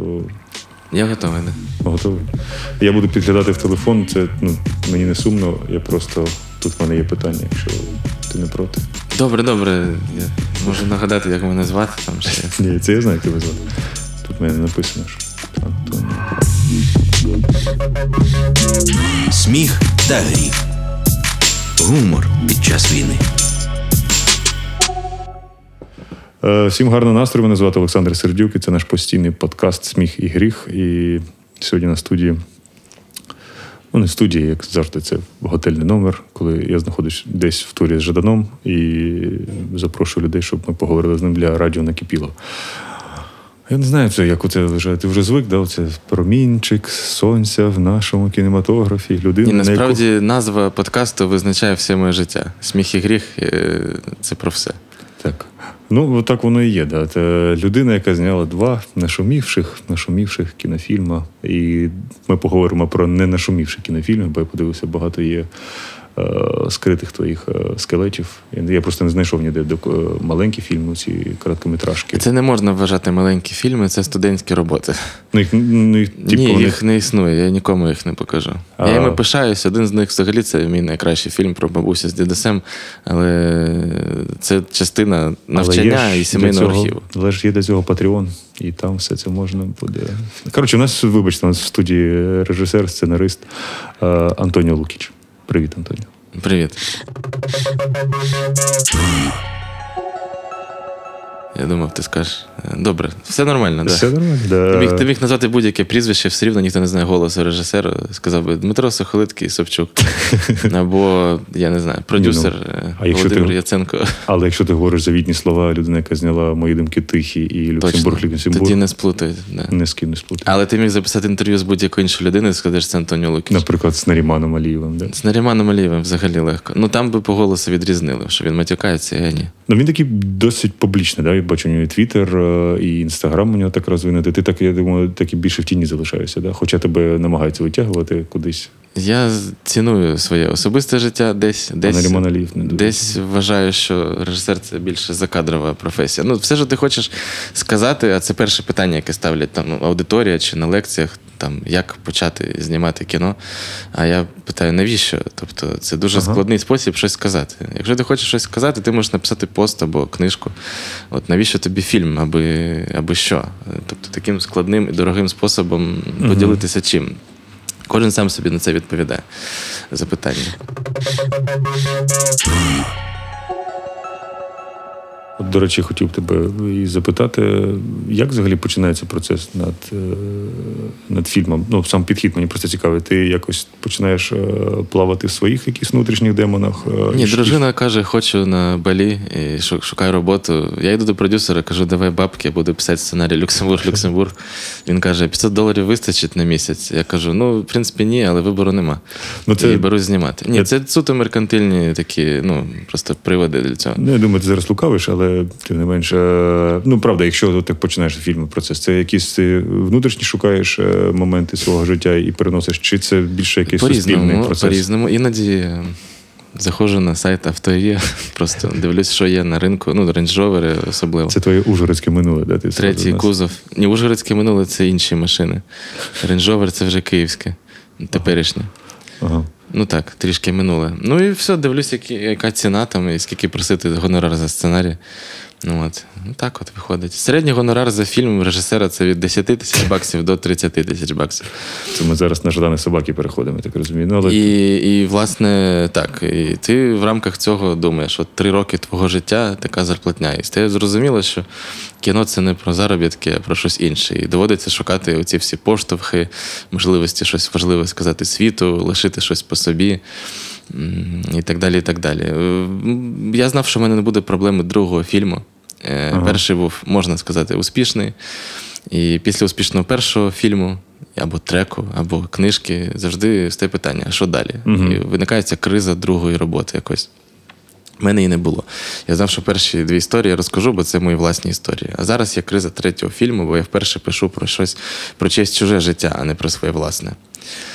то Я готовий, да. готовий. Я буду підглядати в телефон, це ну, мені не сумно, я просто тут в мене є питання, якщо ти не проти. Добре, добре. Я можу нагадати, як мене звати. Там ще. Ні, це я знаю, як тебе звати. Тут в мене написано, що Антон. Сміх та гріх. Гумор під час війни. Всім гарного настрою. Мене звати Олександр Сердюк, і це наш постійний подкаст Сміх і гріх. І сьогодні на студії. Ну, не студії, як завжди, це готельний номер, коли я знаходжусь десь в турі з Жаданом і запрошую людей, щоб ми поговорили з ним для радіо накипіло. Я не знаю, це як оце вже. Ти вже звик, да? Оце промінчик сонця в нашому кінематографі. Людина, І на яку- насправді назва подкасту визначає все моє життя. Сміх і гріх е, це про все. Так. Ну, так воно і є. Да. Це людина, яка зняла два нашумівших, нашумівших кінофільма. І ми поговоримо про не нашумівші кінофільми, бо я подивився, багато є скритих твоїх е, скелетів. Я, просто не знайшов ніде е, маленькі фільми, ці короткометражки. Це не можна вважати маленькі фільми, це студентські роботи. Ну, їх, ну, їх, типу, Ні, вони- їх не існує, я нікому їх не покажу. А- Я їми пишаюсь. Один з них взагалі це мій найкращий фільм про бабусю з дідусем, але це частина Але навчання є і сімейного цього- архіву. Але ж є до цього Patreon, і там все це можна буде. Коротше, у нас, вибачте, у нас в студії режисер, сценарист е, Антоніо Лукіч. Привіт, Антоніо. Привіт. Я думав, ти скажеш. е, Добре, все нормально. Все нормально. Ти міг, ти міг назвати будь-яке прізвище, все рівно ніхто не знає голосу режисера. Сказав би Дмитро Сохолиткий Собчук. Або, я не знаю, продюсер е, А Володимир ти- Яценко. Але якщо ти говориш завітні слова, людина, яка зняла мої думки тихі і Люксембург. Люксембург, Тоді не сплутають. Да. не з ким не сплутати. Але ти міг записати інтерв'ю з будь-якою іншою людиною що це Антоніо Лукіч. Наприклад, з Наріманом Алієвим. Да? З Наріманом Алієвим взагалі легко. Ну там би по голосу відрізнили, що він матюкається, я ні. Ну, він такий досить публічний. Да? Я бачу у нього і Твіттер, і Інстаграм у нього так розвинутий. Ти так, я думаю, так і більше в тіні залишаєшся. Да? Хоча тебе намагаються витягувати кудись. Я ціную своє особисте життя десь. Десь не. Десь вважаю, що режисер це більше закадрова професія. Ну, все, що ти хочеш сказати, а це перше питання, яке ставлять там аудиторія чи на лекціях, там як почати знімати кіно. А я питаю, навіщо? Тобто, це дуже Ага. складний спосіб щось сказати. Якщо ти хочеш щось сказати, ти можеш написати пост або книжку. От навіщо тобі фільм, аби, аби що? Тобто таким складним і дорогим способом поділитися чим. Кожен сам собі на це відповідає запитання. От, до речі, хотів тебе і запитати, як взагалі починається процес над, е, над фільмом? Ну, сам підхід мені просто цікавий. Ти якось починаєш е, плавати в своїх якихось внутрішніх демонах? е, Ні, і- дружина каже, хочу на Балі і шукаю роботу. Я йду до продюсера, кажу, давай бабки, я буду писати сценарій Люксембург, Люксембург. Він каже, 500 доларів вистачить на місяць. Я кажу, ну, в принципі, ні, але вибору нема. Ну, це- І берусь знімати. Ні, це суто меркантильні такі, ну, просто приводи для цього. Ну, я думаю, ти зараз лукавиш, але тим не менше. е, Ну, правда, якщо ти починаєш фільм процес, це це якісь ти внутрішні шукаєш е, моменти свого життя і переносиш, чи це більше якийсь суспільний процес? по-різному. Іноді е, заходжу на сайт авто.є, просто дивлюсь, що є на ринку, ну, рейндж-ровери особливо. Це твоє ужгородське минуле, да? Ти Третій кузов. Ні, Ужгородське минуле це інші машини. Рейндж-ровер це вже київське, теперішнє. Ага. Ну так, трішки минуле. Ну і все, дивлюсь, які, яка ціна там і скільки просити гонорар за сценарій. Ну от, ну так от виходить. Середній гонорар за фільм режисера це від 10 тисяч баксів до 30 тисяч баксів. Це ми зараз на жадані собаки переходимо, я так розумію. Ну, але І, і, власне, так, і ти в рамках цього думаєш, от три роки твого життя така зарплатня. І стає зрозуміло, що кіно це не про заробітки, а про щось інше. І доводиться шукати оці всі поштовхи, можливості щось важливе сказати світу, лишити щось по собі. І так далі. і так далі. Е, Я знав, що в мене не буде проблеми другого фільму. Е, Ага. Перший був, можна сказати, успішний. І після успішного першого фільму, або треку, або книжки, завжди стає питання, а що далі? Угу. І виникає ця криза другої роботи якось. У мене її не було. Я знав, що перші дві історії я розкажу, бо це мої власні історії. А зараз є криза третього фільму, бо я вперше пишу про щось, про честь чуже життя, а не про своє власне.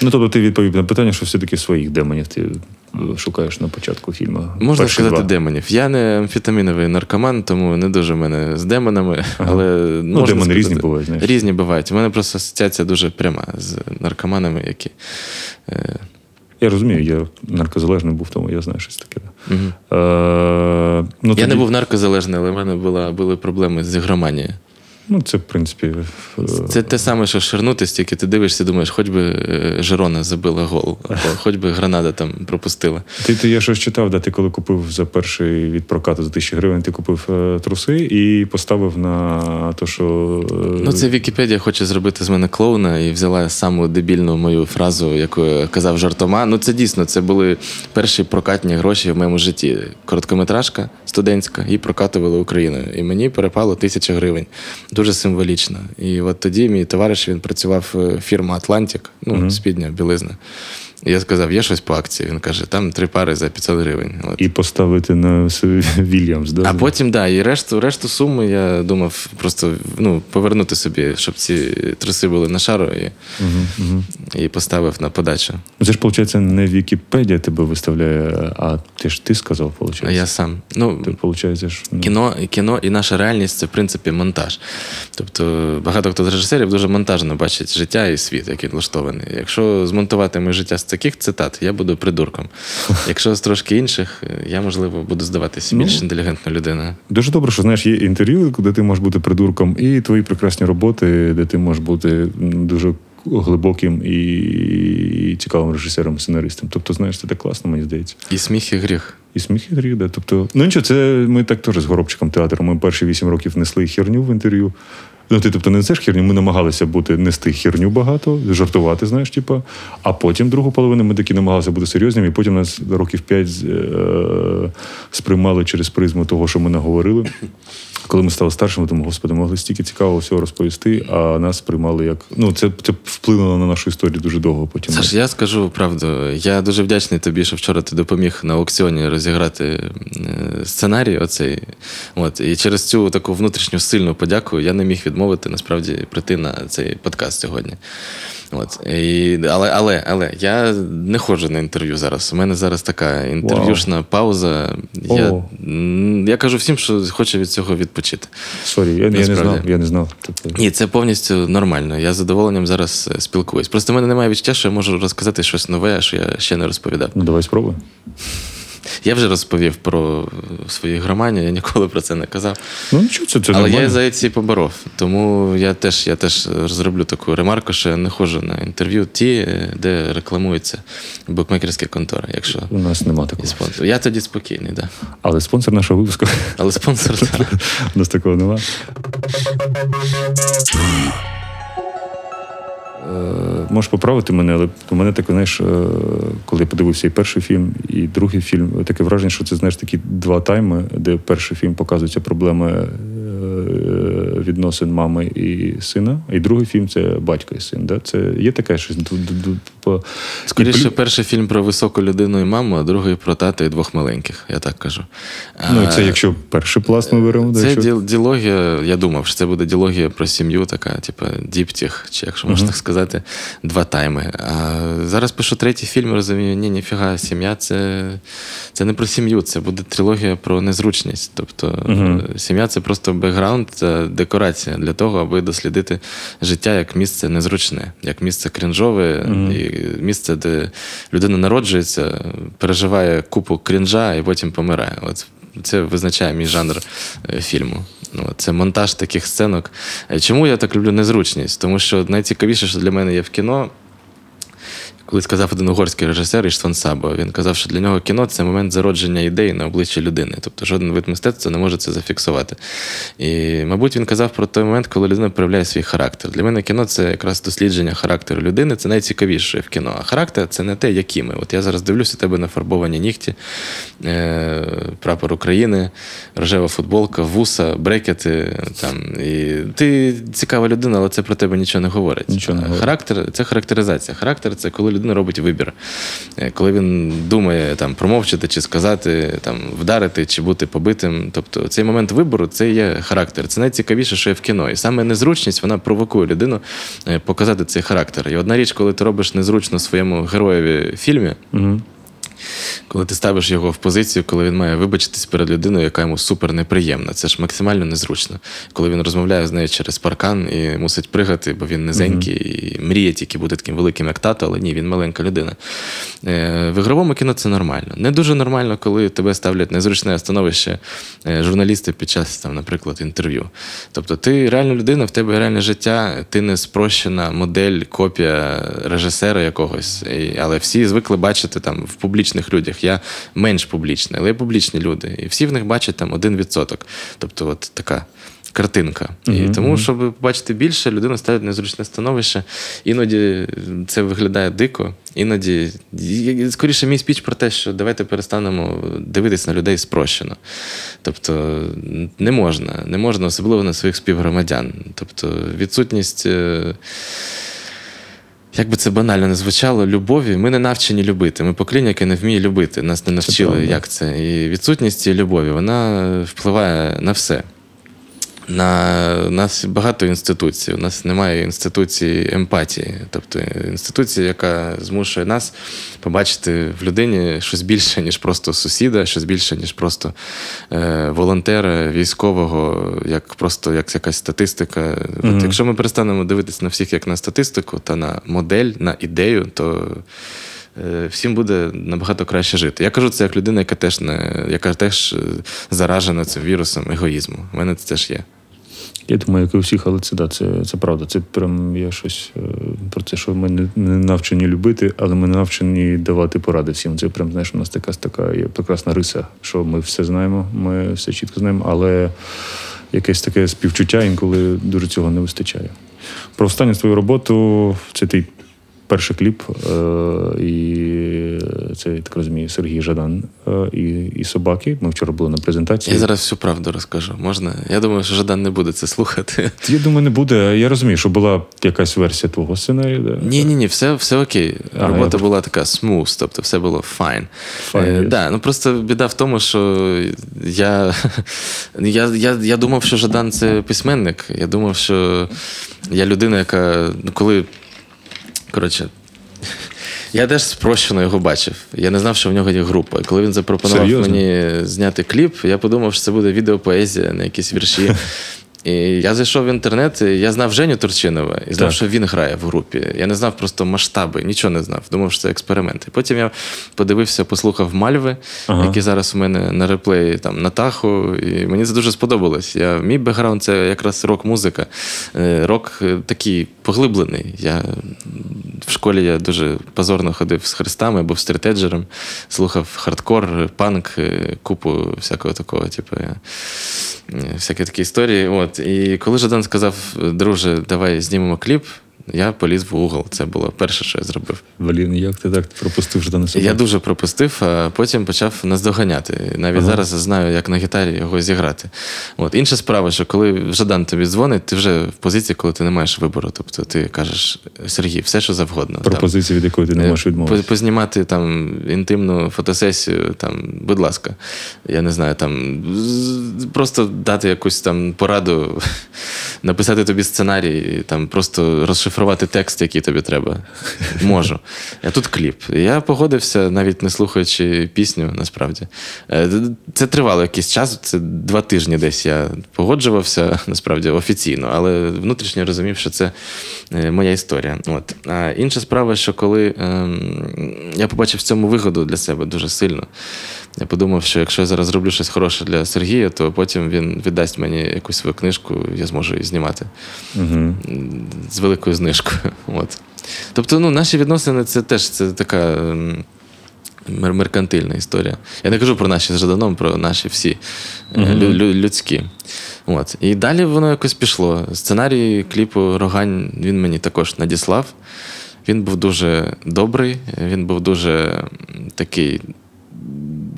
Ну, тобто ти відповів на питання, що все-таки своїх демонів ти е, шукаєш на початку фільму. Можна Перші сказати, два. демонів. Я не амфетаміновий наркоман, тому не дуже в мене з демонами. Але Ну, можна демони сказати, різні бувають, знаєш. Різні бувають. У мене просто асоціація дуже пряма з наркоманами, які. Е, Я розумію, я наркозалежний був, тому я знаю щось таке. Угу. Е, ну, Я тоді- не був наркозалежний, але в мене була, були проблеми з ігроманією. Ну, це, в принципі. е, Це те саме, що ширнутись, тільки ти дивишся, думаєш, хоч би е, Жирона забила гол, або хоч би гранада там пропустила. Ти, ти я щось читав, де ти коли купив за перший від прокату за тисячі гривень, ти купив е, труси і поставив на те, що. е, Ну, це Вікіпедія хоче зробити з мене клоуна і взяла саму дебільну мою фразу, яку я казав жартома. Ну, це дійсно, це були перші прокатні гроші в моєму житті. Короткометражка студентська і прокатували Україною. І мені перепало тисяча гривень. Дуже символічно. І от тоді мій товариш він працював в фірму Атлантик, ну, спідня, білизна. Я сказав, є щось по акції. Він каже, там три пари за 500 гривень. От. І поставити на Williams, да? А потім, да, і решту, решту суми я думав просто ну, повернути собі, щоб ці труси були на шару і, і поставив на подачу. Це ж, виходить, не Вікіпедія тебе виставляє, а ти ж ти сказав, виходить. А я сам. Ну, Ти, виходить, ж, ну, Кіно, кіно і наша реальність це в принципі монтаж. Тобто багато хто з режисерів дуже монтажно бачить життя і світ, який влаштований. Якщо змонтувати моє життя з таких цитат, я буду придурком. Якщо з трошки інших, я можливо буду здаватися більш інтелігентною людиною. Дуже добре, що знаєш, є інтерв'ю, де ти можеш бути придурком, і твої прекрасні роботи, де ти можеш бути дуже глибоким і цікавим режисером, сценаристом. Тобто, знаєш, це так класно, мені здається. І сміх, і гріх. І сміх і гріх, да. Тобто, ну нічого, це ми так теж з горобчиком театру. Ми перші вісім років несли херню в інтерв'ю. Ну, ти, тобто, не несеш херню, ми намагалися бути нести херню багато, жартувати, знаєш, типу. А потім другу половину ми таки намагалися бути серйозними, і потім нас років п'ять е- сприймали через призму того, що ми наговорили. Коли ми стали старшими, ми думали, господи, могли стільки цікавого всього розповісти, а нас сприймали як. Ну, це, це вплинуло на нашу історію дуже довго потім. Саш, я скажу правду. Я дуже вдячний тобі, що вчора ти допоміг на аукціоні розіграти е, сценарій. Оцей. От. І через цю таку внутрішню сильну подяку я не міг відмовити насправді прийти на цей подкаст сьогодні. От. І, але, але, але я не ходжу на інтерв'ю зараз. У мене зараз така інтерв'юшна пауза. Я, О. я кажу всім, що хочу від цього відпочити. Sorry, я, я не знав, я не знав. Тобто, Ні, це повністю нормально. Я з задоволенням зараз е, спілкуюсь. Просто в мене немає відчуття, що я можу розказати щось нове, що я ще не розповідав. ну давай спробуй. Я вже розповів про свої гроші, я ніколи про це не казав. Ну нічого, це, це Але нормально. я за ці поборов. Тому я теж, я теж зроблю таку ремарку, що я не ходжу на інтерв'ю ті, де рекламуються букмекерські контори. Якщо У нас нема такого. спонсор. Я тоді спокійний, да. Але спонсор нашого випуску Але спонсор у нас такого нема. Е, Можеш поправити мене, але у мене таке, знаєш, е, коли я подивився і перший фільм, і другий фільм, таке враження, що це знаєш такі два тайми, де перший фільм показується проблеми е, відносин мами і сина, і другий фільм це батько і син. Да? Це є таке щось. По- Скоріше, І перший фільм про високу людину і маму, а другий про тата і двох маленьких, я так кажу. Ну, і це якщо перший пласт ми беремо, Це якщо- діалогія, я думав, що це буде діалогія про сім'ю, така, типу, діптіх, чи якщо можна так сказати, два тайми. А зараз пишу третій фільм, розумію, ні, ніфіга, сім'я це, це не про сім'ю, це буде трилогія про незручність. Тобто е, сім'я це просто бекграунд, це декорація для того, аби дослідити життя як місце незручне, як місце крінжове, і місце, де людина народжується, переживає купу крінжа і потім помирає. От це визначає мій жанр е, фільму. Ну, це монтаж таких сценок. Е, Чому я так люблю незручність? Тому що найцікавіше, що для мене є в кіно. Колись казав один угорський режисер Іштван Сабо. Він казав, що для нього кіно це момент зародження ідеї на обличчі людини. Тобто жоден вид мистецтва не може це зафіксувати. І, мабуть, він казав про той момент, коли людина проявляє свій характер. Для мене кіно це якраз дослідження характеру людини. Це найцікавіше в кіно. А характер це не те, які ми. От я зараз дивлюся тебе нафарбовані нігті, е, прапор України, рожева футболка, вуса, брекети. Там. І ти цікава людина, але це про тебе нічого не говорить. Нічого не говорить. Характер це характеризація. Характер це коли людина робить вибір. Е, Коли він думає там промовчати чи сказати, там вдарити чи бути побитим. Тобто цей момент вибору це є характер. Це найцікавіше, що є в кіно. І саме незручність вона провокує людину е, показати цей характер. І одна річ, коли ти робиш незручно своєму героєві в фільмі. Угу. Коли ти ставиш його в позицію, коли він має вибачитись перед людиною, яка йому супер неприємна, це ж максимально незручно. Коли він розмовляє з нею через паркан і мусить пригати, бо він низенький і мріє тільки бути таким великим, як тато, але ні, він маленька людина. Е, В ігровому кіно це нормально. Не дуже нормально, коли тебе ставлять незручне становище е, журналісти під час, там, наприклад, інтерв'ю. Тобто, ти реальна людина, в тебе реальне життя, ти не спрощена модель, копія режисера якогось. Але всі звикли бачити там в публічних людях. Я менш публічний, але є публічні люди. І всі в них бачать там один відсоток. Тобто, от така. Картинка. І тому, щоб побачити більше, людина ставить незручне становище. Іноді це виглядає дико. Іноді, скоріше, мій спіч про те, що давайте перестанемо дивитись на людей спрощено. Тобто, не можна, не можна, особливо на своїх співгромадян. Тобто, відсутність. е, як би це банально не звучало, любові ми не навчені любити. Ми покоління, яке не вміє любити. Нас не навчили, правда. як це. І відсутність цієї любові вона впливає на все. На у нас багато інституцій. У нас немає інституції емпатії, тобто інституції, яка змушує нас побачити в людині щось більше, ніж просто сусіда, щось більше, ніж просто е, волонтера, військового, як просто як якась статистика. От, якщо ми перестанемо дивитися на всіх як на статистику та на модель, на ідею, то е, всім буде набагато краще жити. Я кажу це як людина, яка теж не яка теж е, заражена цим вірусом егоїзму. У мене це теж є. Я думаю, як і у всіх, але це да, це, це правда. Це прям я щось е, про те, що ми не, не навчені любити, але ми не навчені давати поради всім. Це прям знаєш, у нас така така є прекрасна риса, що ми все знаємо, ми все чітко знаємо, але якесь таке співчуття інколи дуже цього не вистачає. Про останню твою роботу це твій перший кліп, е, і це я так розумію, Сергій Жадан е, і, і собаки. Ми вчора були на презентації. Я зараз всю правду розкажу. Можна? Я думаю, що Жадан не буде це слухати. Я думаю, не буде. Я розумію, що була якась версія твого сценарію. Да? Ні, ні, ні, все, все окей. А, Робота я- була така смус, тобто все було файн. Е, да, ну просто біда в тому, що я, я, я, я думав, що Жадан це письменник. Я думав, що я людина, яка ну, коли. Коротше. Я теж спрощено його бачив. Я не знав, що в нього є група. Коли він запропонував Серйозно? мені зняти кліп, я подумав, що це буде відеопоезія на якісь вірші. І я зайшов в інтернет, і я знав Женю Турчинова і знав, Так. що він грає в групі. Я не знав просто масштаби, нічого не знав. Думав, що це експеримент. І потім я подивився, послухав Мальви, Ага. які зараз у мене на реплеї там на даху. І мені це дуже сподобалось. Я, мій бекграунд це якраз рок-музика. Е, Рок е, такий поглиблений. Я в школі я дуже позорно ходив з хрестами, був straight edge'ером, слухав хардкор, панк, е, купу всякого такого, типу, е, всякі такі історії. От. І коли Жадан сказав, друже, давай знімемо кліп, я поліз в Google. Це було перше, що я зробив. Блін, як ти так пропустив Жадана собаки? Я дуже пропустив, а потім почав наздоганяти. Навіть Ага. зараз знаю, як на гітарі його зіграти. От. Інша справа, що коли Жадан тобі дзвонить, ти вже в позиції, коли ти не маєш вибору. Тобто ти кажеш, Сергій, все, що завгодно. Там, Пропозиція, від якої ти не Е, можеш відмовитися. Познімати там інтимну фотосесію, там, будь ласка, я не знаю, там просто дати якусь там пораду, написати тобі сценарій, там просто розшифрувати текст, який тобі треба. Можу. А тут кліп. Я погодився, навіть не слухаючи пісню, насправді. Е, Це тривало якийсь час, це два тижні десь я погоджувався, насправді офіційно, але внутрішньо розумів, що це е, моя історія. От. А інша справа, що коли ем, я побачив в цьому вигоду для себе дуже сильно. Я подумав, що якщо я зараз зроблю щось хороше для Сергія, то потім він віддасть мені якусь свою книжку, я зможу її знімати Угу. з великою знижкою. От. Тобто, ну, наші відносини це теж це така ем, мер- меркантильна історія. Я не кажу про наші з Жаданом, про наші всі лю- лю- людські. От. І далі воно якось пішло. Сценарій кліпу Рогань він мені також надіслав. Він був дуже добрий, він був дуже такий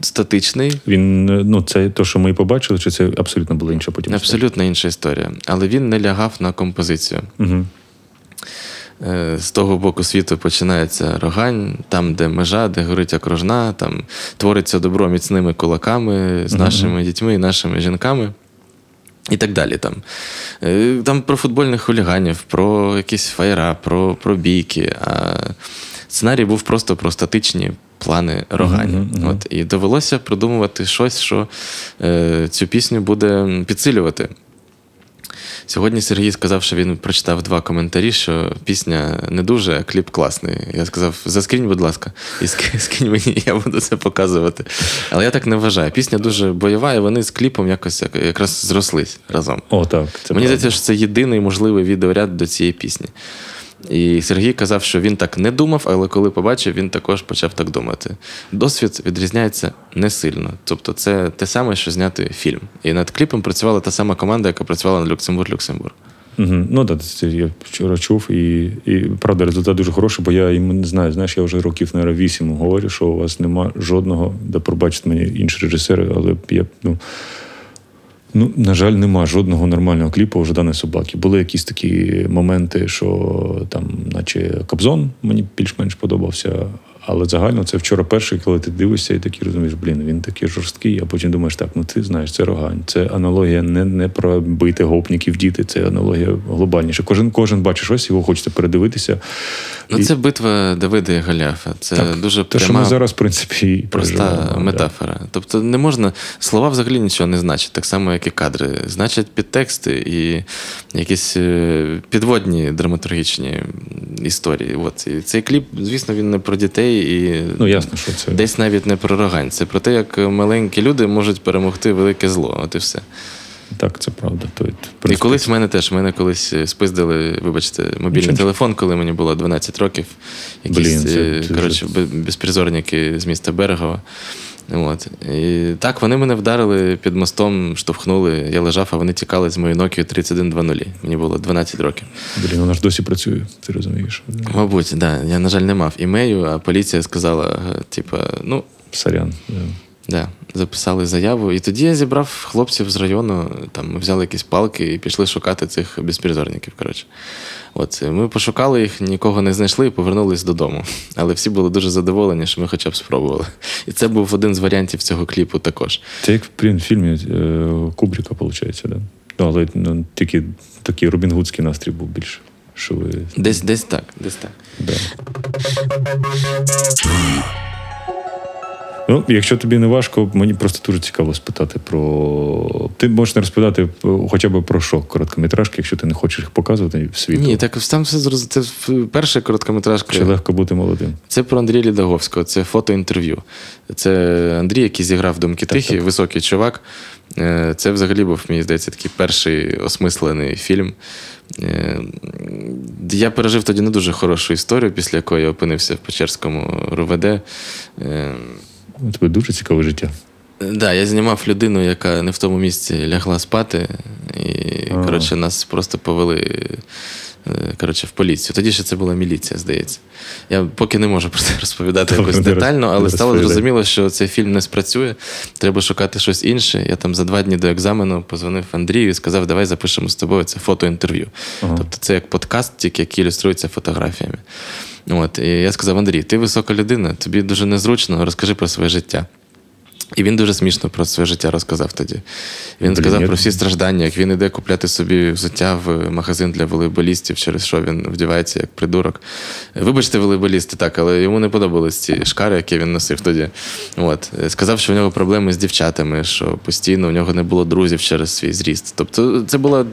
статичний. Він, е, ну, це те, що ми і побачили, чи це абсолютно була інша потім? Абсолютно інша історія. Але він не лягав на композицію. Угу. З того боку світу починається рогань, там, де межа, де горить окружна, там твориться добро міцними кулаками з нашими дітьми і нашими жінками. І так далі. Там Е, Там про футбольних хуліганів, про якісь фаєра, про, про бійки. А сценарій був просто про статичні плани рогання. От, і довелося придумувати щось, що е, цю пісню буде підсилювати. Сьогодні Сергій сказав, що він прочитав два коментарі, що пісня не дуже, а кліп класний. Я сказав: заскрінь, будь ласка, і ски- скинь мені, я буду це показувати. Але я так не вважаю. Пісня дуже бойова, і вони з кліпом якось якраз зрослись разом. О, так. Це Мені здається, що це єдиний можливий відеоряд до цієї пісні. І Сергій казав, що він так не думав, але коли побачив, він також почав так думати. Досвід відрізняється не сильно. Тобто, це те саме, що зняти фільм. І над кліпом працювала та сама команда, яка працювала над Люксембург-Люксембург. Угу. Ну так, це я вчора чув, і, і правда, результат дуже хороший, бо я йому не знаю, знаєш, я вже років, наверное, вісім говорю, що у вас нема жодного, да пробачить мені інші режисери, але я ну. Ну, на жаль, нема жодного нормального кліпу у Жадани собаки. Були якісь такі моменти, що там, наче Кобзон мені більш-менш подобався. Але загально це вчора перший, коли ти дивишся і такий розумієш, блін, він такий жорсткий, а потім думаєш, так, ну ти знаєш, це рогань. Це аналогія не, не про бити гопників діти, це аналогія глобальніша. Кожен кожен бачить щось, його хочеться передивитися. Ну, І- це битва Давида і Голіафа. Це Так, дуже Те, що ми зараз, в принципі, проста переживаємо, да. метафора. Тобто не можна. Слова взагалі нічого не значать, так само, як і кадри. Значать підтексти і якісь е, підводні драматургічні історії. От. І цей кліп, звісно, він не про дітей і Ну, ясно, що це. десь навіть не про рогань. Це про те, як маленькі люди можуть перемогти велике зло. От і все. Так, це правда. То, І колись в мене теж мене колись е, спиздили, вибачте, мобільний Нічого. телефон, коли мені було 12 років. Якісь Блін, це е, коротше, це... безпризорники з міста Берегова. От. І так, вони мене вдарили під мостом, штовхнули. Я лежав, а вони тікали з моєї Nokia 3120. Мені було 12 років. Блін, вона ж досі працює, ти розумієш. Мабуть, да. Я, на жаль, не мав імею, а поліція сказала: типа, ну, Сорян. Да, записали заяву. І тоді я зібрав хлопців з району, там ми взяли якісь палки і пішли шукати цих безпризорників. Коротше. От, ми пошукали їх, нікого не знайшли і повернулись додому. Але всі були дуже задоволені, що ми хоча б спробували. І це був один з варіантів цього кліпу також. Це як в фільмі е, Кубріка, виходить, да? Ну, але ну, тільки такий Робін Гудський настрій був більше. Що ви... Десь, десь так, десь так. Да. Ну, якщо тобі не важко, мені просто дуже цікаво спитати про. Ти можеш не розповідати е, хоча б про що короткометражки, якщо ти не хочеш їх показувати в світу. Ні, так там все зрозуміло. Це перша короткометражка. Чи легко бути молодим? Це про Андрія Лідаговського, це фотоінтерв'ю. Це Андрій, який зіграв думки тихі, високий чувак. Е, Це взагалі був, мені здається, такий перший осмислений фільм. Е, Я пережив тоді не дуже хорошу історію, після якої я опинився в Печерському РУВД. У тебе дуже цікаве життя. Да, я знімав людину, яка не в тому місці лягла спати, і А. коротше, нас просто повели е, коротше, в поліцію. Тоді ще це була міліція, здається. Я поки не можу про це розповідати Добре, якось детально, але стало зрозуміло, що цей фільм не спрацює. Треба шукати щось інше. Я там за два дні до екзамену позвонив Андрію і сказав, давай запишемо з тобою це фотоінтерв'ю. Ага. Тобто це як подкаст, тільки який ілюструється фотографіями. От, і я сказав: Андрій, ти висока людина, тобі дуже незручно, розкажи про своє життя. І він дуже смішно про своє життя розказав тоді. Він Блін, сказав про всі страждання, як він іде купляти собі взуття в магазин для волейболістів, через що він вдівається як придурок. Вибачте, волейболісти, так, але йому не подобались ці шкари, які він носив тоді. От. Сказав, що в нього проблеми з дівчатами, що постійно у нього не було друзів через свій зріст. Тобто, це була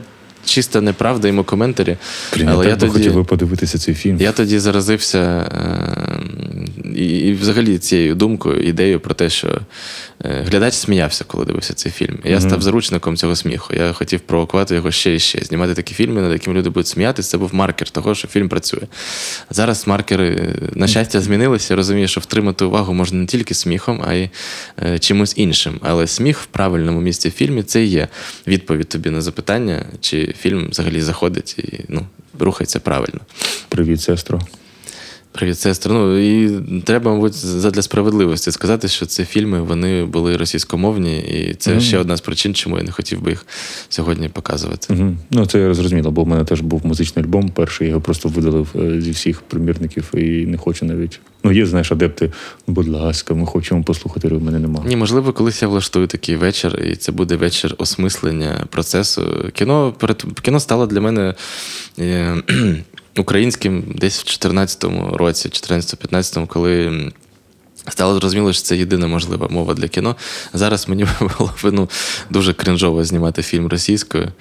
чиста неправда йому коментарі. Блін, але я, я би тоді... хотів би подивитися цей фільм. Я тоді заразився е, і, і взагалі цією думкою, ідеєю про те, що е, глядач сміявся, коли дивився цей фільм. Я став заручником цього сміху. Я хотів провокувати його ще і ще. Знімати такі фільми, над якими люди будуть сміятися, це був маркер того, що фільм працює. Зараз маркери, е, на щастя, змінилися. Я розумію, що втримати увагу можна не тільки сміхом, а й е, чимось іншим. Але сміх в правильному місці в фільмі це і є відповідь тобі на запитання, чи фільм взагалі заходить і ну, рухається правильно. Привіт, сестро. Привіт, сестра. Ну і треба, мабуть, задля справедливості сказати, що ці фільми вони були російськомовні, і це Мгм. ще одна з причин, чому я не хотів би їх сьогодні показувати. Угу. Ну, це я зрозуміло, бо в мене теж був музичний альбом. Перший я його просто видалив е, зі всіх примірників і не хочу навіть. Ну, є, знаєш, адепти, будь ласка, ми хочемо послухати, в мене немає. Ні, можливо, колись я влаштую такий вечір, і це буде вечір осмислення процесу. Кіно кіно стало для мене е, українським десь в 14-му році, 14-15, коли. Стало зрозуміло, що це єдина можлива мова для кіно. Зараз мені було б ну, дуже кринжово знімати фільм російською.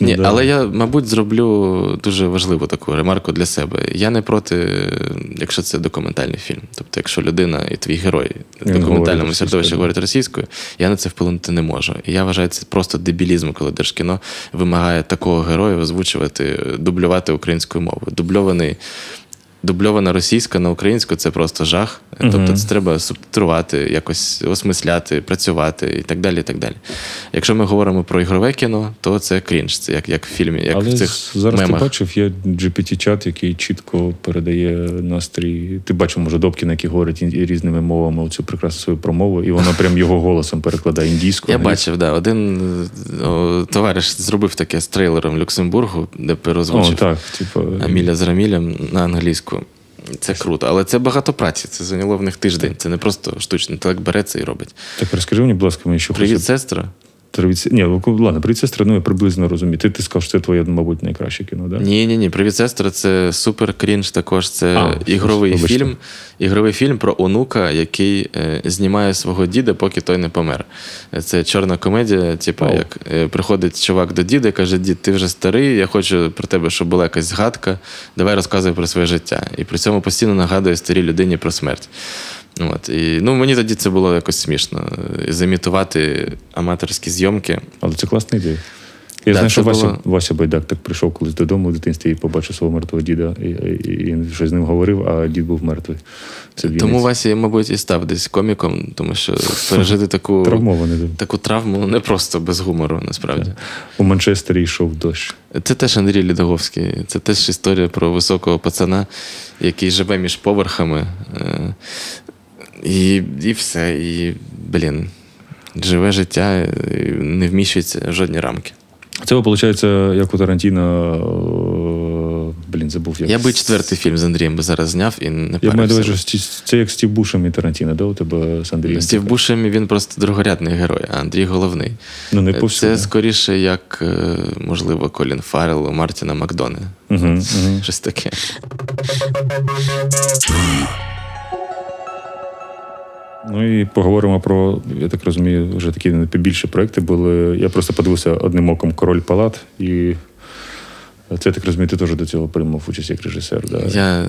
Ні, але я, мабуть, зроблю дуже важливу таку ремарку для себе. Я не проти, якщо це документальний фільм. Тобто, якщо людина і твій герой в документальному середовищі говорить російською, я на це вплинути не можу. І я вважаю, це просто дебілізм, коли держкіно вимагає такого героя озвучувати, дублювати українською мовою. Дубльований. Дубльована російська на українську це просто жах. Тобто це треба субтитрувати, якось осмисляти, працювати і так далі. і так далі. Якщо ми говоримо про ігрове кіно, то це крінж, це як, як в фільмі, як Але в цих зараз мемах. ти бачив, є GPT-чат, який чітко передає настрій. Ти бачив, може, Добкіна, який говорить різними мовами цю прекрасну свою промову, і вона прям його голосом перекладає індійською. Я бачив, да. Один о, товариш зробив таке з трейлером Люксембургу, де так, типу, Аміля з Рамілем на англійську. Це круто, але це багато праці. Це зайняло в них тиждень. Це не просто штучно. Так береться і робить. Так розкажи мені, будь ласка, мені що Привіт, сестра. Привіт, Ні, ну, ладно, привіт, сестра, ну я приблизно розумію. Ти, ти сказав, що це твоє, мабуть, найкраще кіно, так? Ні, ні, ні. Привіт, сестра. Це супер крінж. Також це А, ігровий вибачте. фільм. Ігровий фільм про онука, який е, знімає свого діда, поки той не помер. Це чорна комедія. Типу, Вау. як е, приходить чувак до діда, і каже: Дід, ти вже старий, я хочу про тебе, щоб була якась згадка. Давай розказуй про своє життя. І при цьому постійно нагадує старій людині про смерть. От. І, ну, мені тоді це було якось смішно. е, Замітувати аматорські зйомки. Але це класна ідея. Я Да, знаю, що Вася, було- Вася Байдак так прийшов колись додому в дитинстві і побачив свого мертвого діда, і, і, і він щось з ним говорив, а дід був мертвий. Це Тому Вася, мабуть, і став десь коміком, тому що пережити таку, таку травму не просто без гумору, насправді. У Манчестері йшов дощ. Це теж Андрій Лідоговський, це теж історія про високого пацана, який живе між поверхами. Е, І, і все. І, блін, живе життя, не вміщується в жодні рамки. Це виходить, як у Тарантіно. Блін, забув як. Я би четвертий фільм з Андрієм би зараз зняв і не Я маю на що Сті- це як Стів Бушем і Тарантіно, да, у тебе з Андрієм? Стів Бушем він просто другорядний герой, а Андрій головний. Ну, не повсюди. Це скоріше, як, е, можливо, Колін Фаррелл у Мартіна Макдоне. Угу, угу. Щось таке. Ну і поговоримо про, я так розумію, вже такі найбільші проекти були. Я просто подивився одним оком Король Палат, і це я так розумію, ти теж до цього приймав участь як режисер. Да? Я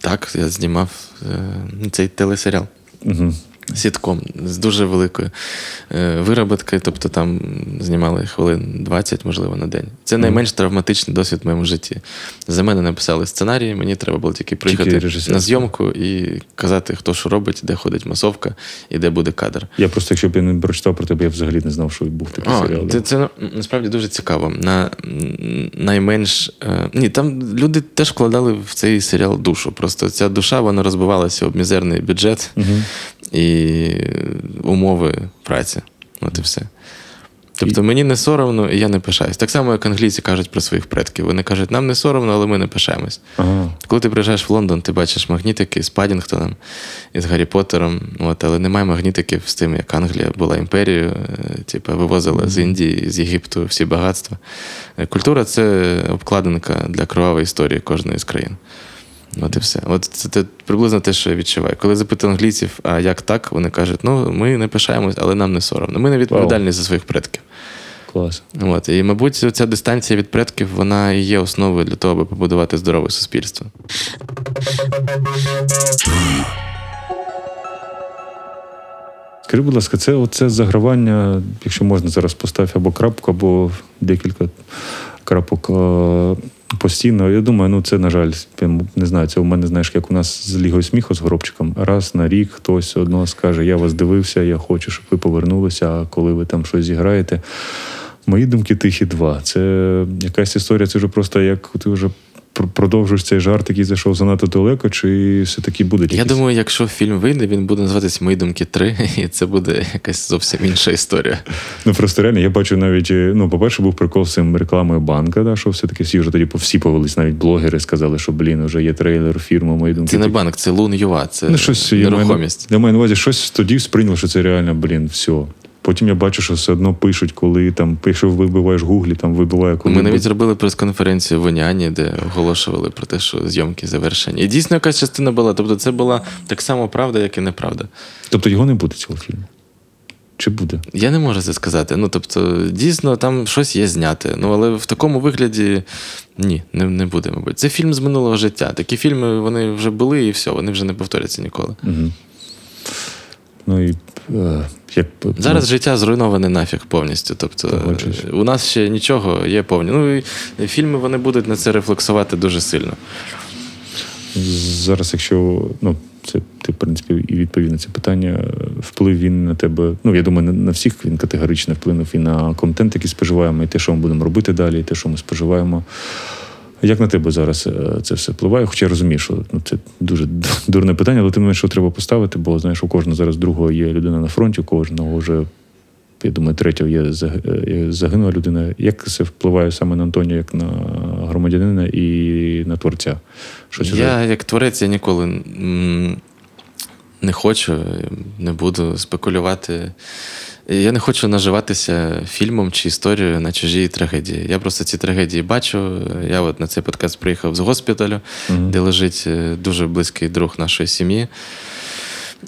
так, я знімав е, цей телесеріал. Угу. Сітком з дуже великою е, вироботкою, тобто там знімали хвилин 20, можливо, на день. Це найменш травматичний досвід в моєму житті. За мене написали сценарій, мені треба було тільки приїхати режисер. на зйомку і казати, хто що робить, де ходить масовка і де буде кадр. Я просто, якщо б я не прочитав про тебе, я взагалі не знав, що був такий А, серіал. це, це ну, насправді дуже цікаво. На найменш. Е, ні, там люди теж вкладали в цей серіал душу. Просто ця душа вона розбивалася об мізерний бюджет Мгм. І умови праці. От і все. Тобто мені не соромно, і я не пишаюсь. Так само, як англійці кажуть про своїх предків. Вони кажуть, нам не соромно, але ми не пишаємось. Ага. Коли ти приїжджаєш в Лондон, ти бачиш магнітики з Падінгтоном і з Гаррі Поттером, от, але немає магнітиків з тим, як Англія була імперією, е, типу, вивозила з Індії, з Єгипту всі багатства. Е, Культура це обкладинка для кровавої історії кожної з країн. От і все. От це, те- приблизно те, що я відчуваю. Коли запитую англійців, а як так, вони кажуть, ну ми не пишаємось, але нам не соромно. Ми не відповідальні за своїх предків. Клас. От. І, мабуть, ця дистанція від предків вона і є основою для того, аби побудувати здорове суспільство. Скажи, будь ласка, це оце загравання, якщо можна зараз постав або крапку, або декілька крапок е, постійно. Я думаю, ну це, на жаль, не знаю, це у мене, знаєш, як у нас з Лігою сміху з Горобчиком. Раз на рік хтось одно скаже: Я вас дивився, я хочу, щоб ви повернулися, а коли ви там щось зіграєте. Мої думки тихі два. Це якась історія, це вже просто як ти вже продовжуєш цей жарт, який зайшов занадто далеко, чи все-таки буде Я думаю, якщо фільм вийде, він буде називатись Мої думки 3, і це буде якась зовсім інша історія. Ну просто реально, я бачу навіть, е, ну, по-перше, був прикол з цим рекламою банка, да, що все-таки всі вже тоді всі повелись, навіть блогери сказали, що блін, вже є трейлер, фірма, мої думки. Це не банк, це Лун Юа, це Ну, щось я маю, нерухомість. я маю на увазі, щось тоді сприйняло, що це реально, блін, все. Потім я бачу, що все одно пишуть, коли там, якщо вибиваєш гуглі, там вибиває коли. Ми навіть зробили прес-конференцію в Оняні, де оголошували про те, що зйомки завершені. І дійсно якась частина була. Тобто це була так само правда, як і неправда. Тобто його не буде цього фільму. Чи буде? Я не можу це сказати. Ну, тобто, дійсно, там щось є зняте. Ну, але в такому вигляді ні, не, не буде, мабуть. Це фільм з минулого життя. Такі фільми вони вже були і все, вони вже не повторяться ніколи. Угу. Ну і як Зараз життя зруйноване нафіг повністю. Тобто, Погоджуюсь. у нас ще нічого є повні. Ну, і фільми вони будуть на це рефлексувати дуже сильно. Зараз, якщо ну, це ти, в принципі, і відповів на це питання, вплив він на тебе. Ну, я думаю, на, на всіх він категорично вплинув і на контент, який споживаємо, і те, що ми будемо робити далі, і те, що ми споживаємо. Як на тебе зараз е, це все впливає? Хоча я розумію, що ну, це дуже дурне питання, але тим не менше, що треба поставити, бо знаєш, у кожного зараз другого є людина на фронті, у кожного вже, я думаю, третього є е, загинула людина. Як це впливає саме на Антонія, як на громадянина і на творця? Щось вже- Я, як творець, я ніколи не хочу, не буду спекулювати. Я не хочу наживатися фільмом чи історією на чужій трагедії. Я просто ці трагедії бачу. Я от на цей подкаст приїхав з госпіталю, Мгм. де лежить е, дуже близький друг нашої сім'ї.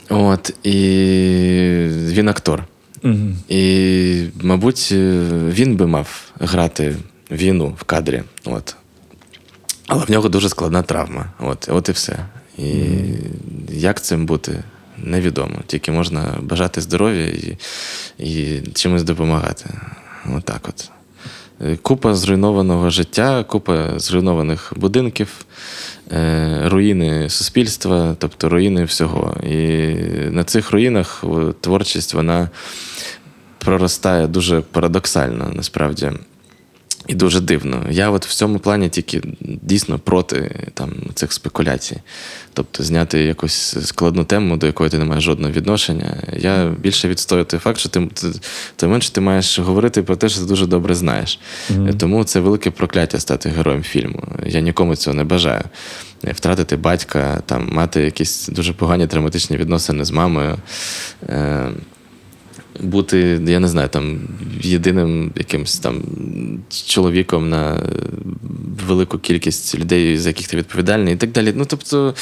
От, і він актор. Мгм. І, мабуть, е, він би мав грати війну в кадрі. От. Але в нього дуже складна травма. От, от і все. І як цим бути, невідомо. Тільки можна бажати здоров'я і, і чимось допомагати. Отак от. Е, Купа зруйнованого життя, купа зруйнованих будинків, е, руїни суспільства, тобто руїни всього. І на цих руїнах творчість вона проростає дуже парадоксально, насправді. І дуже дивно. Я от в цьому плані тільки дійсно проти там, цих спекуляцій. Тобто зняти якусь складну тему, до якої ти не маєш жодного відношення. Я більше відстоюю той факт, що ти, ти, тим менше ти маєш говорити про те, що ти дуже добре знаєш. Тому це велике прокляття стати героєм фільму. Я нікому цього не бажаю. Втратити батька, там, мати якісь дуже погані травматичні відносини з мамою. Бути, я не знаю, там єдиним якимось там чоловіком на велику кількість людей, за яких ти відповідальний, і так далі. Ну, тобто,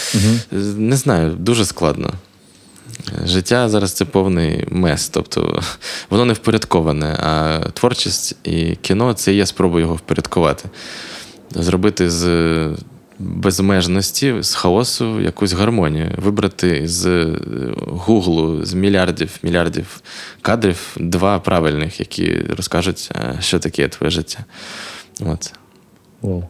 не знаю, дуже складно. Життя зараз це повний мес, тобто воно не впорядковане, а творчість і кіно це є спроба його впорядкувати. Зробити з безмежності, з хаосу якусь гармонію. Вибрати з гуглу, з мільярдів мільярдів кадрів два правильних, які розкажуть, що таке твоє життя. От. Вау.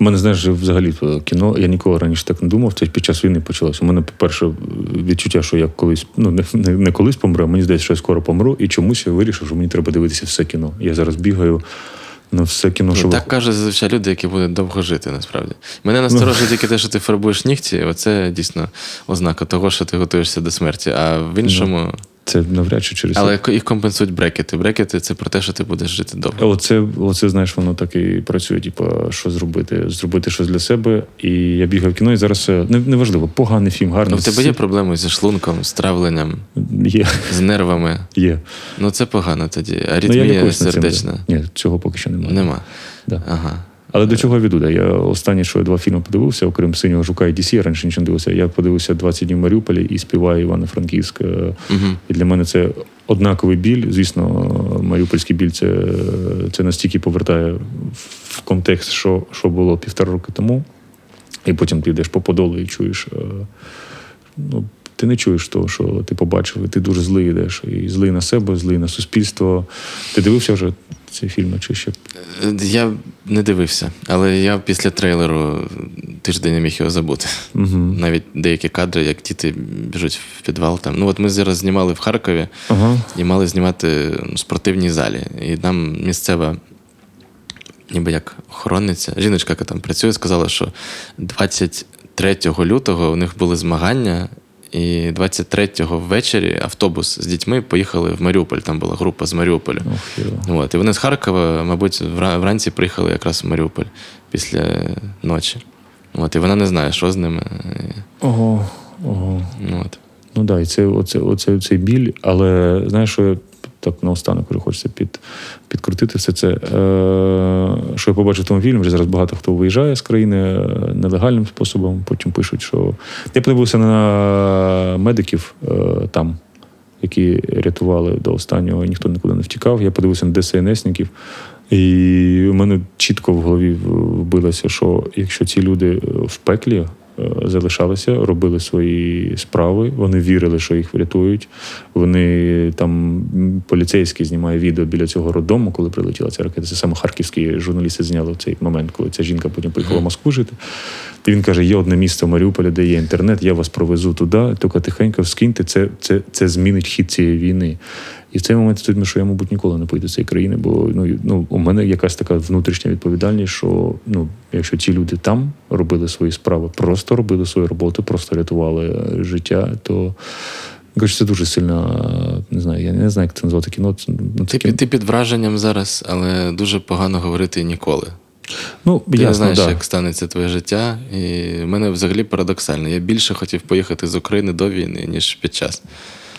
У мене, знаєш, взагалі е, кіно, я ніколи раніше так не думав. Це під час війни почалося. У мене, по-перше, відчуття, що я колись, ну не, не, не колись помру, а мені здається, що я скоро помру, і чомусь я вирішив, що мені треба дивитися все кіно. Я зараз бігаю на все кіно, що так кажуть зазвичай люди, які будуть довго жити, насправді. Мене насторожує тільки те, що ти фарбуєш нігті, оце дійсно ознака того, що ти готуєшся до смерті. А в іншому. Це навряд чи через Але їх компенсують брекети. Брекети це про те, що ти будеш жити довго. Оце, оце, знаєш, воно так і працює. Типу, що зробити? Зробити щось для себе. І я бігав в кіно, і зараз е, не, неважливо, поганий фільм, гарний. Ну, в тебе є проблеми зі шлунком, з травленням, Є, з нервами. є. Ну це погано тоді. Ну, я Аритмія лікуюсь сердечна. Ні, цього поки що немає. Нема. Да. Ага. Але до чого я веду? Я останні, що я два фільми подивився, окрім синього жука і DC, я раніше нічого не дивився. Я подивився 20 днів в Маріуполі і співаю Івано-Франківськ. Е, Угу. І для мене це однаковий біль. Звісно, маріупольський біль це, це настільки повертає в контекст, що, що було півтора роки тому. І потім ти йдеш по подолу і чуєш. е, Ну, ти не чуєш того, що ти побачив, і ти дуже злий йдеш. І злий на себе, злий на суспільство. Ти дивився вже ці фільми чи ще? Я не дивився, але я після трейлеру тиждень не міг його забути. Угу. Навіть деякі кадри, як діти біжуть в підвал. Там. Ну, от ми зараз знімали в Харкові Ага. і мали знімати ну, в спортивній залі. І нам місцева ніби як охоронниця, жіночка, яка там працює, сказала, що 23 лютого у них були змагання, і 23-го ввечері автобус з дітьми поїхали в Маріуполь. Там була група з Маріуполя. Oh. От, і вони з Харкова, мабуть, вранці приїхали якраз в Маріуполь після ночі. От, і вона не знає, що з ними. Ого, ого. От. Ну так, да, і це оце, оце, цей біль, але знаєш, що так наостанок вже хочеться під, підкрутити все це. Е, що я побачив в тому фільмі, вже зараз багато хто виїжджає з країни е, нелегальним способом. Потім пишуть, що я подивився на медиків е, там, які рятували до останнього, ніхто нікуди не втікав. Я подивився на ДСНСників. І у мене чітко в голові вбилося, що якщо ці люди в пеклі залишалися, робили свої справи, вони вірили, що їх врятують. Вони там м, поліцейський знімає відео біля цього роддому, коли прилетіла ця ракета. Це саме харківські журналісти зняли в цей момент, коли ця жінка потім поїхала в Москву жити. І він каже: є одне місце в Маріуполі, де є інтернет, я вас провезу туди, тільки тихенько скиньте, це, це, це змінить хід цієї війни. І в цей момент думаю, що я, мабуть, ніколи не поїду з цієї країни, бо ну, ну, у мене якась така внутрішня відповідальність, що ну, якщо ці люди там робили свої справи, просто робили свою роботу, просто рятували е, життя, то це дуже сильно, не знаю, я не знаю, як це назвати кіно. Це, ну, це Ти, кіно. ти під враженням зараз, але дуже погано говорити ніколи. Ну, Ти ясно, не знаєш, да. як станеться твоє життя. І в мене взагалі парадоксально. Я більше хотів поїхати з України до війни, ніж під час.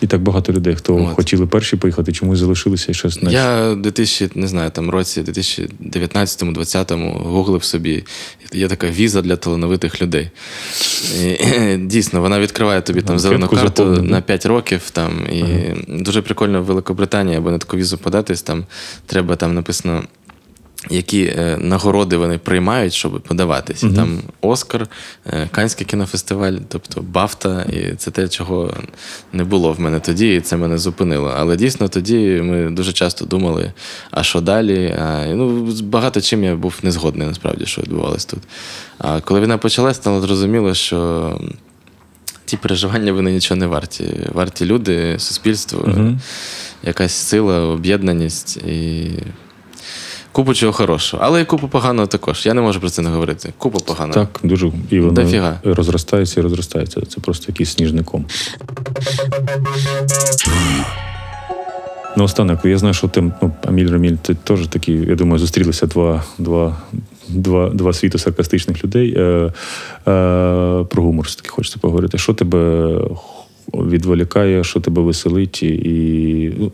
І так багато людей, хто От. хотіли перші поїхати, чомусь залишилися і щось не Я в 2000, не знаю, там році 2019-2020 гуглив собі. Є така віза для талановитих людей. І, дійсно, вона відкриває тобі там зелену карту на 5 років. Там, і дуже прикольно в Великобританії, аби на таку візу податись, там треба там написано. Які е, нагороди вони приймають, щоб подаватись. І Там Оскар, е, Канський кінофестиваль, тобто Бафта, і це те, чого не було в мене тоді, і це мене зупинило. Але дійсно тоді ми дуже часто думали, а що далі? А, ну, багато чим я був не згодний, насправді, що відбувалось тут. А коли війна почалась, стало зрозуміло, що ті переживання вони нічого не варті. Варті люди, суспільство, Мгм. якась сила, об'єднаність і. Купу чого хорошого, але і купу поганого також. Я не можу про це не говорити. Купу поганого. Так, дуже і воно Дофіга. розростається і розростається. Це просто якийсь сніжником. Наостанок, я знаю, що ти, ну, Аміль Раміль, ти теж такі, я думаю, зустрілися два, два, два, два світу саркастичних людей. Е, е, про гумор все-таки хочеться поговорити. Що тебе відволікає, що тебе веселить, і ну,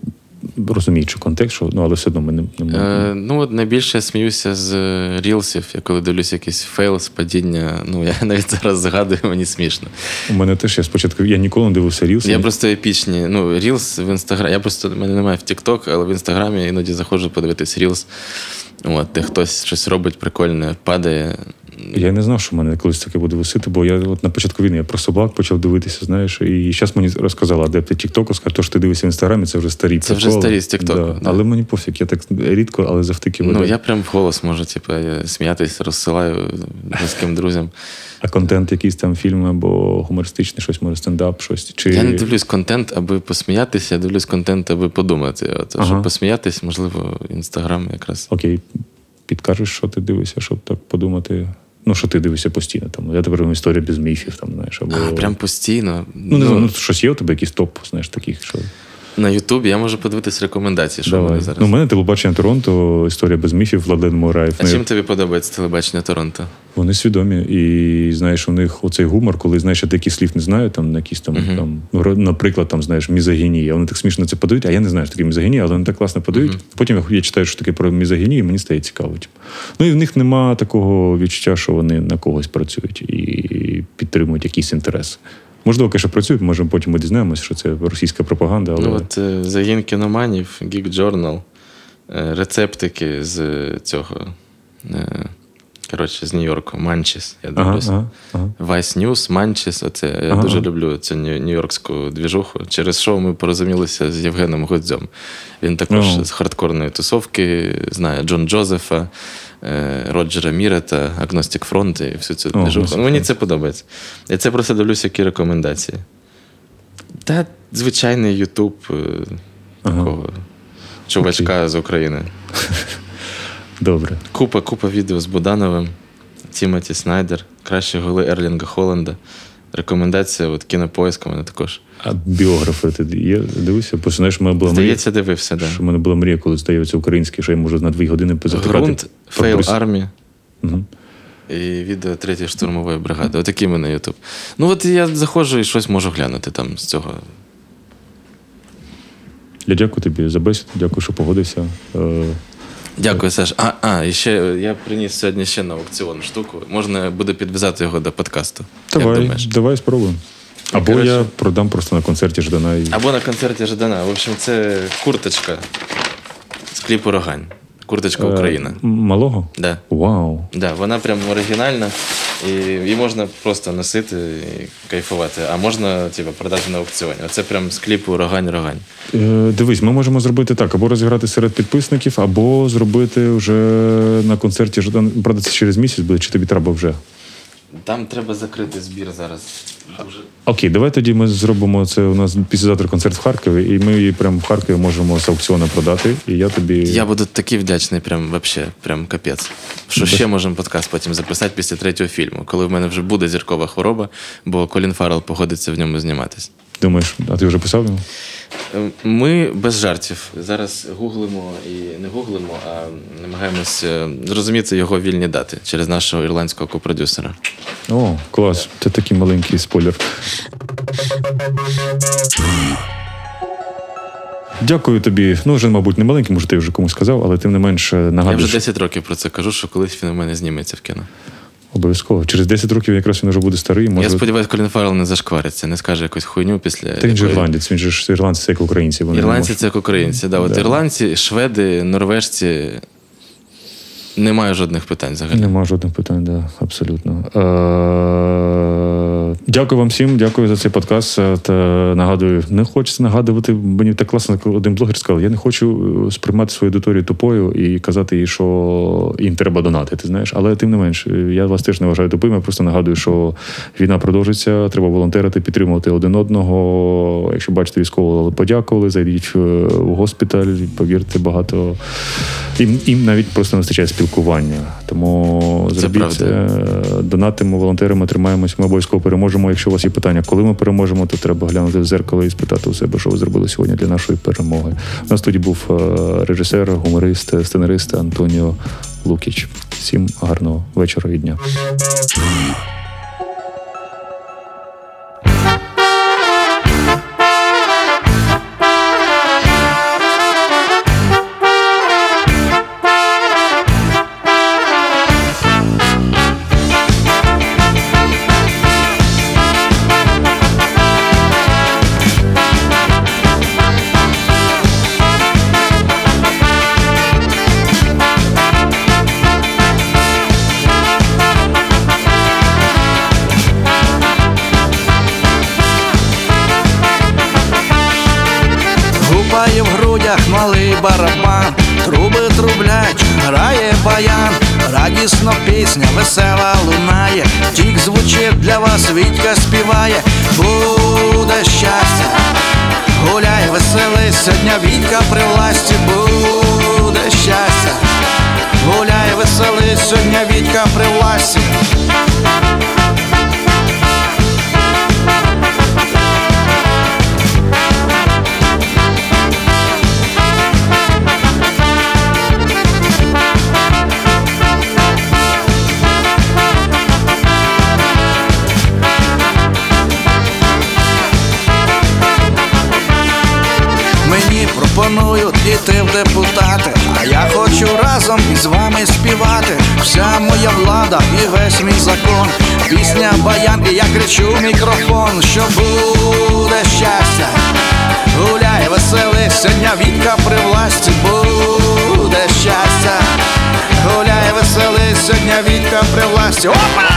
розуміючи контекст, що, ну, але все одно ми не, не можемо. Е, ну, от найбільше я сміюся з рілсів, я коли дивлюся якийсь фейл з падіння. Ну, я навіть зараз згадую, мені смішно. У мене теж я спочатку я ніколи не дивився Reels. Я просто епічні. Ну, Reels в інстаграмі. Я просто в мене немає в TikTok, але в інстаграмі я іноді заходжу подивитись Reels. От, де хтось щось робить прикольне, падає. Я не знав, що в мене колись таке буде висити, бо я от на початку війни я про собак почав дивитися, знаєш, і зараз мені розказала адепти Тіктоку, скаже, то, що ти дивишся в інстаграмі, це вже старі Це вже старі з TikTok, Да. да. Але мені пофіг, я так рідко, але завтикую веду. Ну, я прям в голос можу, типу, я сміятись, розсилаю близьким друзям. А контент, якийсь там фільм або гумористичний, щось може стендап, щось. Чи... Я не дивлюсь контент, аби посміятися, я дивлюсь контент, аби подумати. От, Ага. Щоб посміятись, можливо, інстаграм якраз. Окей, підкажеш, що ти дивишся, щоб так подумати. Ну, що ти дивишся постійно. Там. Я тепер історія без міфів, там, знаєш, або. А, прям постійно. Ну, не знаю, ну, щось є у тебе якийсь топ, знаєш, таких, що. На Ютубі я можу подивитись рекомендації, що в мене зараз. Ну, у мене телебачення Торонто, історія без міфів, Владлен Мураєв. А чим тобі подобається телебачення Торонто? Вони свідомі, і знаєш, у них оцей гумор, коли знаєш, я деякі слів не знаю, там на якісь там, там ну, наприклад, там знаєш, мізогінія. Вони так смішно це подають, а я не знаю, що таке мізогінія, але вони так класно подають. Потім я, я читаю, що таке про мізогінію, і мені стає цікаво. типу. Ну і в них нема такого відчуття, що вони на когось працюють і підтримують якісь інтереси. Можливо, конечно, працюють, може потім ми дізнаємося, що це російська пропаганда, але Ну, от е, загін кіноманів, Geek Journal, е, рецептики з цього. е, Коротше, з Нью-Йорку, Манчіс. Я ага, дивлюсь. ага, ага. Vice News, Манчіс. Оце я Ага. дуже люблю цю нью- нью-йоркську двіжуху. Через шоу ми порозумілися з Євгеном Гудзьом. Він також Ну. з хардкорної тусовки знає Джон Джозефа, е, Міра та Агностік Фронт і всю цю О, мені це подобається. Я це просто дивлюся, які рекомендації. Та звичайний Ютуб такого Ага. чувачка з України. Добре. Купа, купа відео з Будановим, Тімоті Снайдер, кращі голи Ерлінга Холланда. Рекомендація от кінопоиска мене також. А біографи ти є? Дивився? Бо знаєш, мене була мрія, Здається, дивився, да. що в мене була мрія, коли здається український, що я можу на дві години позатикати. Грунт, FailArmy Угу. і відео третьої штурмової бригади. Отакі мене Ютуб. Ну от я заходжу і щось можу глянути там з цього. Я дякую тобі за бесіду, дякую, що погодився. Е, Дякую, Саш. А, а, і ще я приніс сьогодні ще на аукціон штуку. Можна буде підв'язати його до подкасту. Як Давай, думаєш? давай спробуємо. Або коротше- я продам просто на концерті Ждана. І... Або на концерті Жадана. В общем, це курточка з кліпу Рогань. Курточка Україна. Е, малого? Да. Вау. Да, вона прям оригінальна, і її можна просто носити і кайфувати, а можна типу, продати на аукціоні. Оце прям з кліпу Рогань-Рогань. Е, дивись, ми можемо зробити так: або розіграти серед підписників, або зробити вже на концерті. Правда, через місяць буде, чи тобі треба вже? Там треба закрити збір зараз. Окей, давай тоді ми зробимо це. У нас післязавтра концерт в Харкові, і ми її прямо в Харкові можемо з аукціону продати. І я тобі. Я буду такий вдячний, прям вообще, прям капець. Що ще можемо подкаст потім записати після третього фільму, коли в мене вже буде зіркова хвороба, бо Колін Фаррелл погодиться в ньому зніматись. Думаєш, а ти вже писав йому? Е, Ми без жартів зараз гуглимо і не гуглимо, а намагаємось е, зрозуміти його вільні дати через нашого ірландського копродюсера. О, клас. Це такий маленький спойлер. Дякую тобі. Ну, вже, мабуть, не маленький, може, ти вже комусь сказав, але тим не менш Я вже 10 років про це кажу, що колись він у мене зніметься в кіно. Обов'язково. Через 10 років якраз він вже буде старий. Може... Я сподіваюся, Колін Фаррелл не зашквариться, не скаже якусь хуйню після. Та він же якої- ірландець, він же ж ірландці, це як українці. Вони Ірландці це як українці. Да. От Да. ірландці, шведи, норвежці. Немає жодних питань взагалі. Нема жодних питань, да, абсолютно. Е, Дякую вам всім, дякую за цей подкаст. Е, Та нагадую, не хочеться нагадувати. Мені так класно, один блогер сказав, я не хочу е, сприймати свою аудиторію тупою і казати їй, що їм треба донатити. Знаєш, але тим не менш, е, я вас теж не вважаю тупим. Я просто нагадую, що війна продовжиться, треба волонтерити, підтримувати один одного. Якщо бачите військового, подякували, зайдіть в госпіталь, повірте, багато їм, їм навіть просто не вистачає спілкування. Тому зробіть донатимо, волонтеримо, тримаємось. Ми обов'язково переможемо. Якщо у вас є питання, коли ми переможемо, то треба глянути в зеркало і спитати у себе, що ви зробили сьогодні для нашої перемоги. У нас тоді був е, режисер, гуморист, сценарист Антоніо Лукіч. Всім гарного вечора і дня. Гупає в грудях малий барабан, труби трублять, грає баян, радісно пісня, весела лунає, тік звучить для вас, Вітька співає, буде щастя, гуляй, веселися, дня Вітька при власті, буде щастя, гуляй, веселися, дня Вітька при власті. Іти в депутати, а я хочу разом із вами співати. Вся моя влада і весь мій закон. Пісня баян, і я кричу в мікрофон, що буде щастя. Гуляй, веселися, дня Вітька при власті, буде щастя. Гуляй, веселися, дня Вітька при власті. Опа!